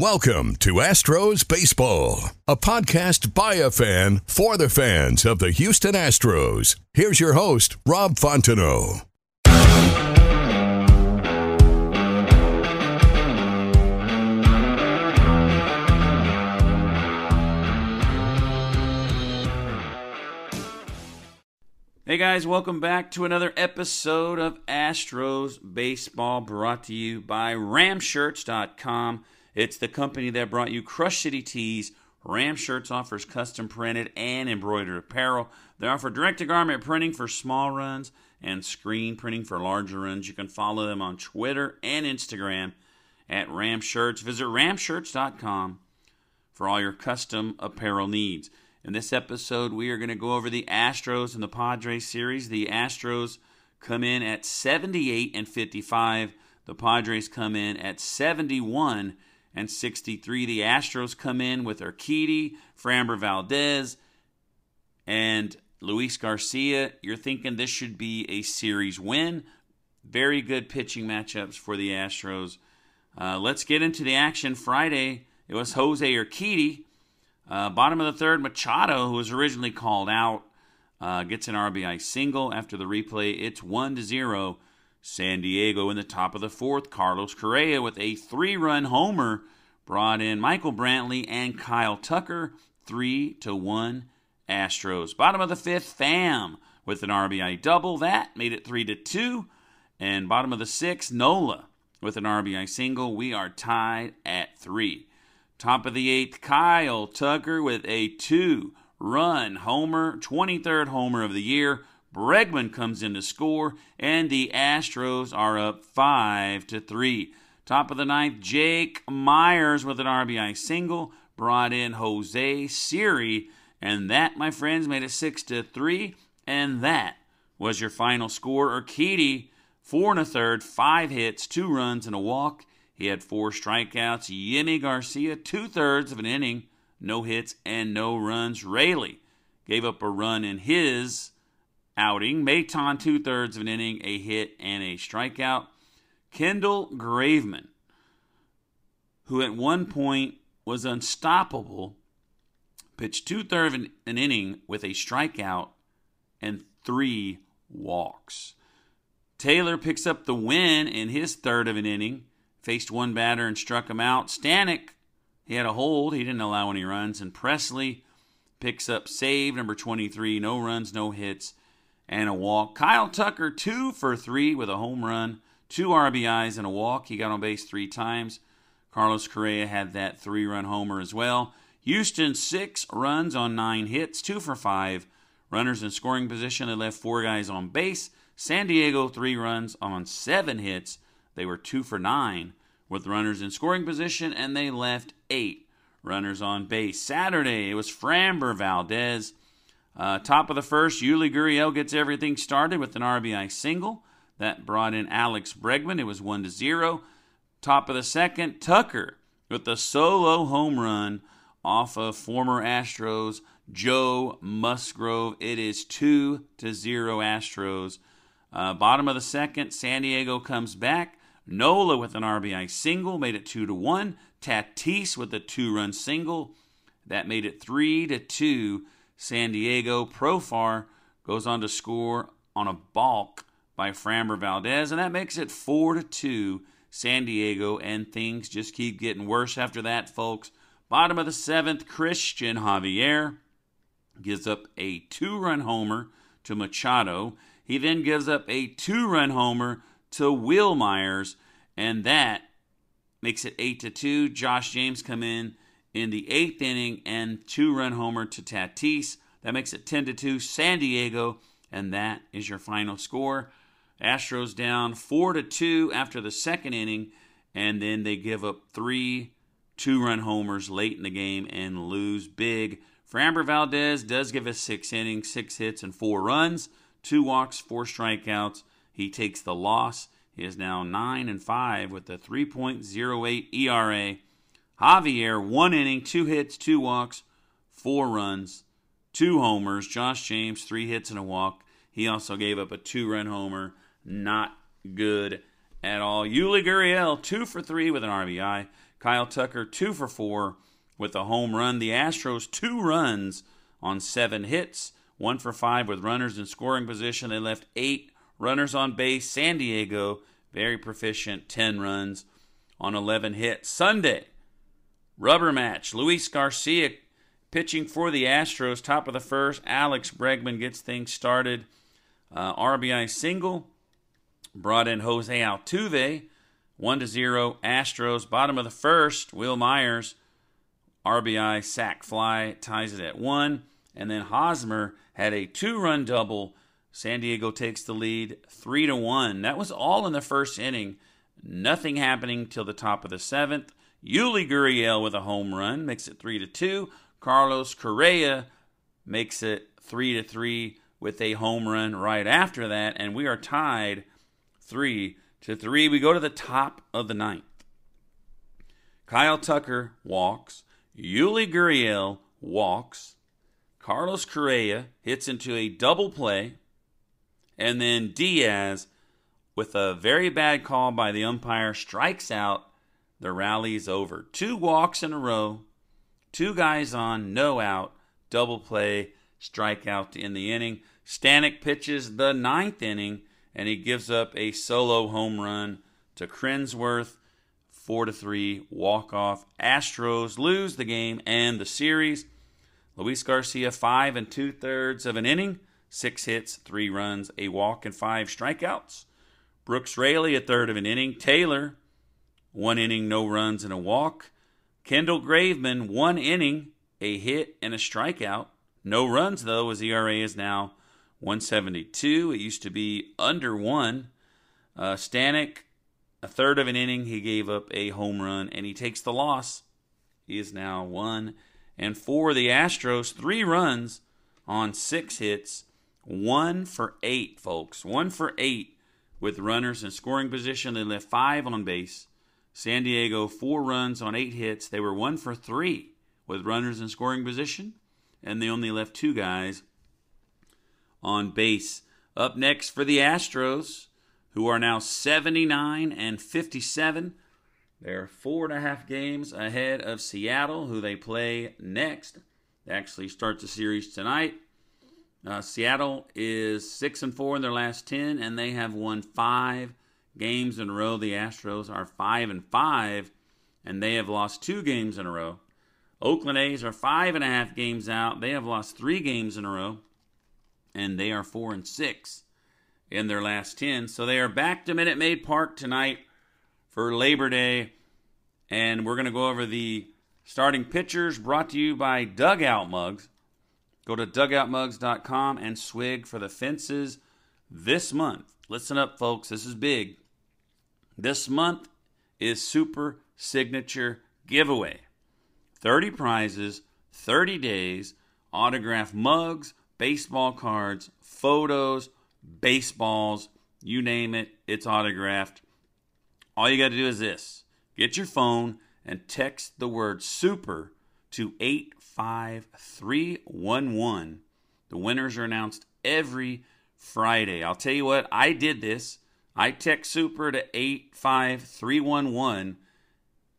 Welcome to Astros Baseball, a podcast by a fan for the fans of the Houston Astros. Here's your host, Rob Fontenot. Hey guys, welcome back to another episode of Astros Baseball brought to you by Ramshirts.com. It's the company that brought you Crush City Tees. Ram Shirts offers custom printed and embroidered apparel. They offer direct to garment printing for small runs and screen printing for larger runs. You can follow them on Twitter and Instagram at Ram Shirts. Visit ramshirts.com for all your custom apparel needs. In this episode, we are going to go over the Astros and the Padres series. The Astros come in at 78 and 55. The Padres come in at 71 and 63. The Astros come in with Urquidy, Framber Valdez, and Luis Garcia. You're thinking this should be a series win. Very good pitching matchups for the Astros. Uh, let's get into the action. Friday, it was Jose Urquidy. Uh, bottom of the third, Machado, who was originally called out, uh, gets an RBI single after the replay. It's 1 to 0 San Diego in the top of the fourth. Carlos Correa with a three run homer brought in Michael Brantley and Kyle Tucker. 3 to 1 Astros. Bottom of the fifth, Pham with an RBI double. That made it 3 to 2. And bottom of the sixth, Nola with an RBI single. We are tied at 3. Top of the eighth, Kyle Tucker with a two run homer, 23rd homer of the year. Bregman comes in to score, and the Astros are up 5 to 3. Top of the ninth, Jake Meyers with an RBI single brought in Jose Siri, and that, my friends, made it 6 to 3. And that was your final score. Urquidy, four and a third, five hits, two runs, and a walk. He had four strikeouts. Yimi Garcia, two thirds of an inning, no hits and no runs. Raley gave up a run in his outing. Maton, two thirds of an inning, a hit, and a strikeout. Kendall Graveman, who at one point was unstoppable, pitched two thirds of an, inning with a strikeout and three walks. Taylor picks up the win in his third of an inning, faced one batter and struck him out. Stanek, he had a hold, he didn't allow any runs, and Pressly picks up save number 23, no runs, no hits and a walk. Kyle Tucker, two for three with a home run, two RBIs and a walk. He got on base three times. Carlos Correa had that three run homer as well. Houston, six runs on nine hits, two for five. Runners in scoring position. They left four guys on base. San Diego, three runs on seven hits. They were two for nine with runners in scoring position, and they left eight runners on base. Saturday, it was Framber Valdez uh, top of the first, Yuli Gurriel gets everything started with an RBI single. That brought in Alex Bregman. It was 1 to 0. Top of the second, Tucker with a solo home run off of former Astros Joe Musgrove. It is 2 to 0 Astros. Uh, bottom of the second, San Diego comes back. Nola with an RBI single made it 2 to 1. Tatis with a two-run single that made it 3 to 2 San Diego. Profar goes on to score on a balk by Framber Valdez, and that makes it 4 to 2 San Diego, and things just keep getting worse after that, folks. Bottom of the seventh, Christian Javier gives up a two run homer to Machado. He then gives up a two run homer to Wil Myers, and that makes it 8 to 2. Josh James come in in the eighth inning and two run homer to Tatis. That makes it 10 to 2 San Diego, and that is your final score. Astros down 4 to 2 after the second inning, and then they give up three two run homers late in the game and lose big. Framber Valdez does give us six innings, six hits, and four runs, two walks, four strikeouts. He takes the loss. He is now 9 and 5 with a 3.08 ERA. Javier, one inning, two hits, two walks, four runs, two homers. Josh James, three hits and a walk. He also gave up a two run homer. Not good at all. Yuli Gurriel, two for three with an RBI. Kyle Tucker, two for four with a home run. The Astros, two runs on seven hits, one for five with runners in scoring position. They left eight runners on base. San Diego, very proficient, 10 runs on 11 hits. Sunday, rubber match. Luis Garcia pitching for the Astros, top of the first. Alex Bregman gets things started. Uh, RBI single. Brought in Jose Altuve, 1 to 0. Astros, bottom of the first. Wil Myers, RBI sac fly, ties it at 1. And then Hosmer had a two run double San Diego takes the lead 3 to 1. That was all in the first inning. Nothing happening till the top of the 7th. Yuli Gurriel with a home run makes it 3 to 2. Carlos Correa makes it 3 to 3 with a home run right after that and we are tied 3 to 3. We go to the top of the ninth. Kyle Tucker walks. Yuli Gurriel walks. Carlos Correa hits into a double play. And then Diaz, with a very bad call by the umpire, strikes out. The rally's over. Two walks in a row, two guys on, no out, double play, strikeout in the inning. Stanek pitches the ninth inning, and he gives up a solo home run to Cronenworth. Four to three walk off. Astros lose the game and the series. Luis Garcia five and two thirds of an inning six hits, three runs, a walk, and five strikeouts. Brooks Raley, a third of an inning. Taylor, one inning, no runs, and a walk. Kendall Graveman, one inning, a hit, and a strikeout. No runs, though, as ERA is now 172. It used to be under one. Uh, Stanek, a third of an inning, he gave up a home run, and he takes the loss. He is now one and four. The Astros, three runs on six hits one for eight, folks. One for eight with runners in scoring position. They left five on base. San Diego, four runs on eight hits. They were one for three with runners in scoring position, and they only left two guys on base. Up next for the Astros, who are now 79 and 57. They're four and a half games ahead of Seattle, who they play next. They actually start the series tonight. Uh, Seattle is six and four in their last ten, and they have won five games in a row. The Astros are five and five, and they have lost two games in a row. Oakland A's are five and a half games out. They have lost three games in a row, and they are four and six in their last ten. So they are back to Minute Maid Park tonight for Labor Day, and we're going to go over the starting pitchers brought to you by Dugout Mugs. Go to dugoutmugs.com and swig for the fences this month. Listen up, folks. This is big. This month is Super Signature Giveaway 30 prizes, 30 days, autographed mugs, baseball cards, photos, baseballs, you name it, it's autographed. All you got to do is this get your phone and text the word super to 85311. The winners are announced every Friday. I'll tell you what, I did this. I text Super to 85311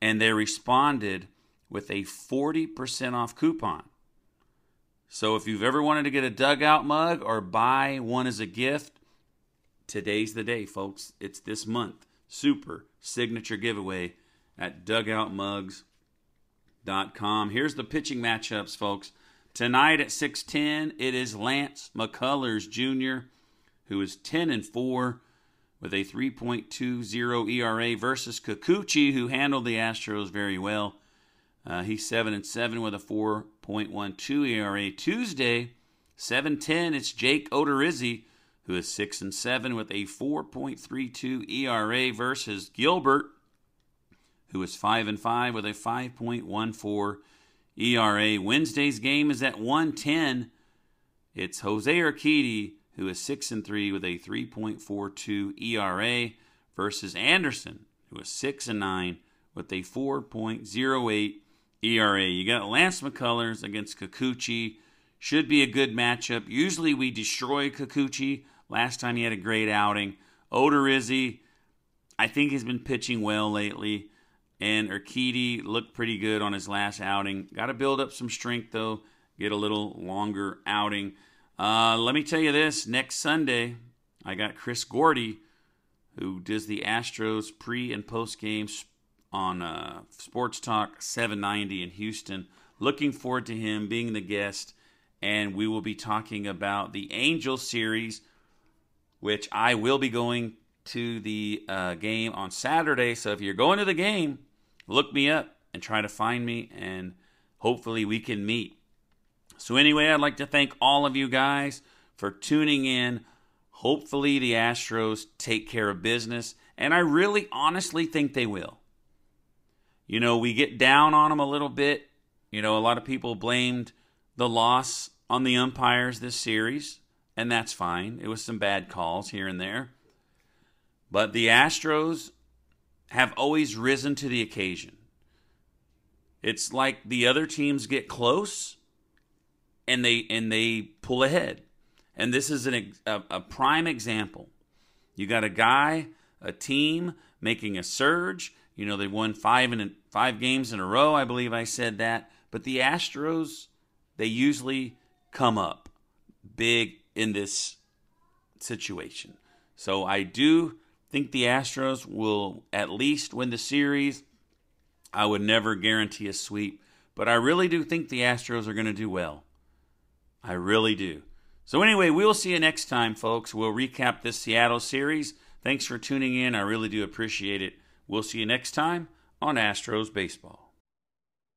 and they responded with a 40% off coupon. So if you've ever wanted to get a dugout mug or buy one as a gift, today's the day, folks. It's this month. Super signature giveaway at dugoutmugs.com. Here's the pitching matchups, folks. Tonight at 6:10, it is Lance McCullers Jr., who is 10 and 4 with a 3.20 ERA versus Kikuchi, who handled the Astros very well. Uh, he's 7 and 7 with a 4.12 ERA. Tuesday, 7:10, it's Jake Odorizzi, who is 6 and 7 with a 4.32 ERA versus Gilbert who is 5 and 5 with a 5.14 ERA. Wednesday's game is at 110. It's Jose Urquidy, who is 6 and 3 with a 3.42 ERA, versus Anderson, who is 6 and 9 with a 4.08 ERA. You got Lance McCullers against Kikuchi. Should be a good matchup. Usually we destroy Kikuchi. Last time he had a great outing. Odorizzi, I think he's been pitching well lately. And Urquidy looked pretty good on his last outing. Got to build up some strength, though. Get a little longer outing. Uh, let me tell you this next Sunday, I got Chris Gordy, who does the Astros pre and post games on uh, Sports Talk 790 in Houston. Looking forward to him being the guest. And we will be talking about the Angel series which I will be going to the uh, game on Saturday. So if you're going to the game, look me up and try to find me, and hopefully we can meet. So, anyway, I'd like to thank all of you guys for tuning in. Hopefully, the Astros take care of business, and I really honestly think they will. You know, we get down on them a little bit. You know, a lot of people blamed the loss on the umpires this series and that's fine. It was some bad calls here and there. But the Astros have always risen to the occasion. It's like the other teams get close and they and they pull ahead. And this is an, a, a prime example. You got a guy, a team making a surge. You know, they won five in five games in a row. I believe I said that. But the Astros, they usually come up big in this situation. So I do think the Astros will at least win the series. I would never guarantee a sweep, but I really do think the Astros are going to do well. I really do. So, anyway, we'll see you next time, folks. We'll recap this Seattle series. Thanks for tuning in. I really do appreciate it. We'll see you next time on Astros Baseball.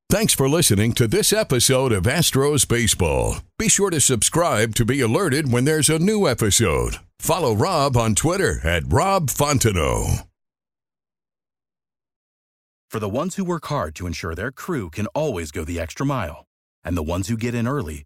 Thanks for listening to this episode of Astros Baseball. Be sure to subscribe to be alerted when there's a new episode. Follow Rob on Twitter at Rob Fontenot. For the ones who work hard to ensure their crew can always go the extra mile, and the ones who get in early